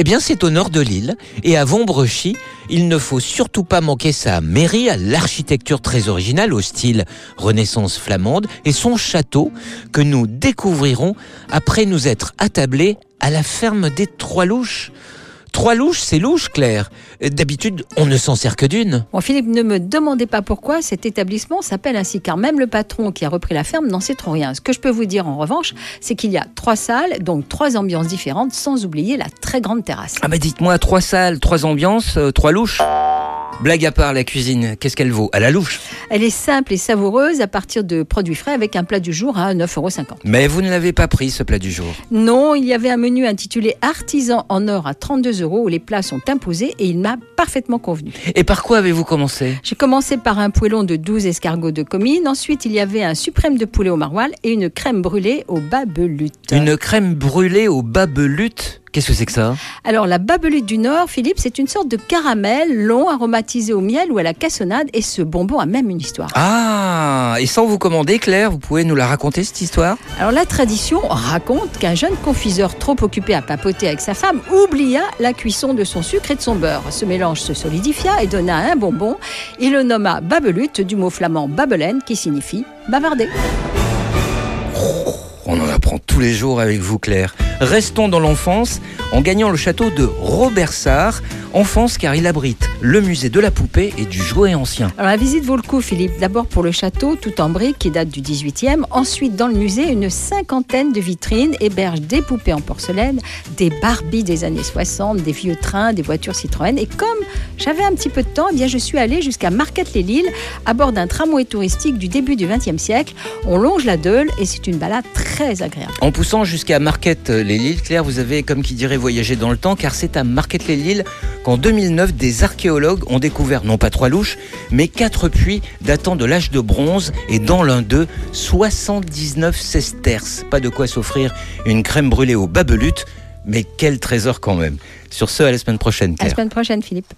Eh bien, c'est au nord de l'île, et à Vombrechy, il ne faut surtout pas manquer sa mairie à l'architecture très originale au style Renaissance flamande, et son château que nous découvrirons après nous être attablés à la ferme des Trois Louches. Trois louches, c'est louche, Claire. D'habitude, on ne s'en sert que d'une. Bon, Philippe, ne me demandez pas pourquoi cet établissement s'appelle ainsi, car même le patron qui a repris la ferme n'en sait trop rien. Ce que je peux vous dire en revanche, c'est qu'il y a trois salles, donc trois ambiances différentes, sans oublier la très grande terrasse. Ah bah dites-moi, trois salles, trois ambiances, euh, trois louches? Blague à part, la cuisine, qu'est-ce qu'elle vaut? À la louche? Elle est simple et savoureuse à partir de produits frais avec un plat du jour à 9,50 euros. Mais vous ne l'avez pas pris, ce plat du jour? Non, il y avait un menu intitulé Artisan en or à 32 euros où les plats sont imposés et il m'a parfaitement convenu. Et par quoi avez-vous commencé? J'ai commencé par un poêlon de 12 escargots de comines. Ensuite, il y avait un suprême de poulet au maroilles et une crème brûlée au babelute. Une crème brûlée au babelute Qu'est-ce que c'est que ça Alors, la babelute du Nord, Philippe, c'est une sorte de caramel long aromatisé au miel ou à la cassonade et ce bonbon a même une histoire. Ah Et sans vous commander, Claire, vous pouvez nous la raconter, cette histoire Alors, la tradition raconte qu'un jeune confiseur trop occupé à papoter avec sa femme oublia la cuisson de son sucre et de son beurre. Ce mélange se solidifia et donna un bonbon. Il le nomma babelute du mot flamand babelen qui signifie bavarder. Tous les jours avec vous, Claire. Restons dans l'enfance en gagnant le château de Robert Sarr. Enfance car il abrite le musée de la poupée et du jouet ancien. Alors la visite vaut le coup, Philippe. D'abord pour le château, tout en briques, qui date du 18e. Ensuite, dans le musée, une cinquantaine de vitrines hébergent des poupées en porcelaine, des Barbies des années 60, des vieux trains, des voitures Citroën. Et comme j'avais un petit peu de temps, eh bien je suis allée jusqu'à Marquette-les-Lilles à bord d'un tramway touristique du début du 20e siècle. On longe la Deule et c'est une balade très agréable. En poussant jusqu'à Marquette-les-Lilles, Claire, vous avez, comme qui dirait, voyagé dans le temps, car c'est à Marquette-les-Lilles qu'en 2009, des archéologues ont découvert non pas trois louches, mais quatre puits datant de l'âge de bronze et dans l'un d'eux, 79 sesterces. Pas de quoi s'offrir une crème brûlée au babelute, mais quel trésor quand même. Sur ce, à la semaine prochaine, À la semaine prochaine, Philippe.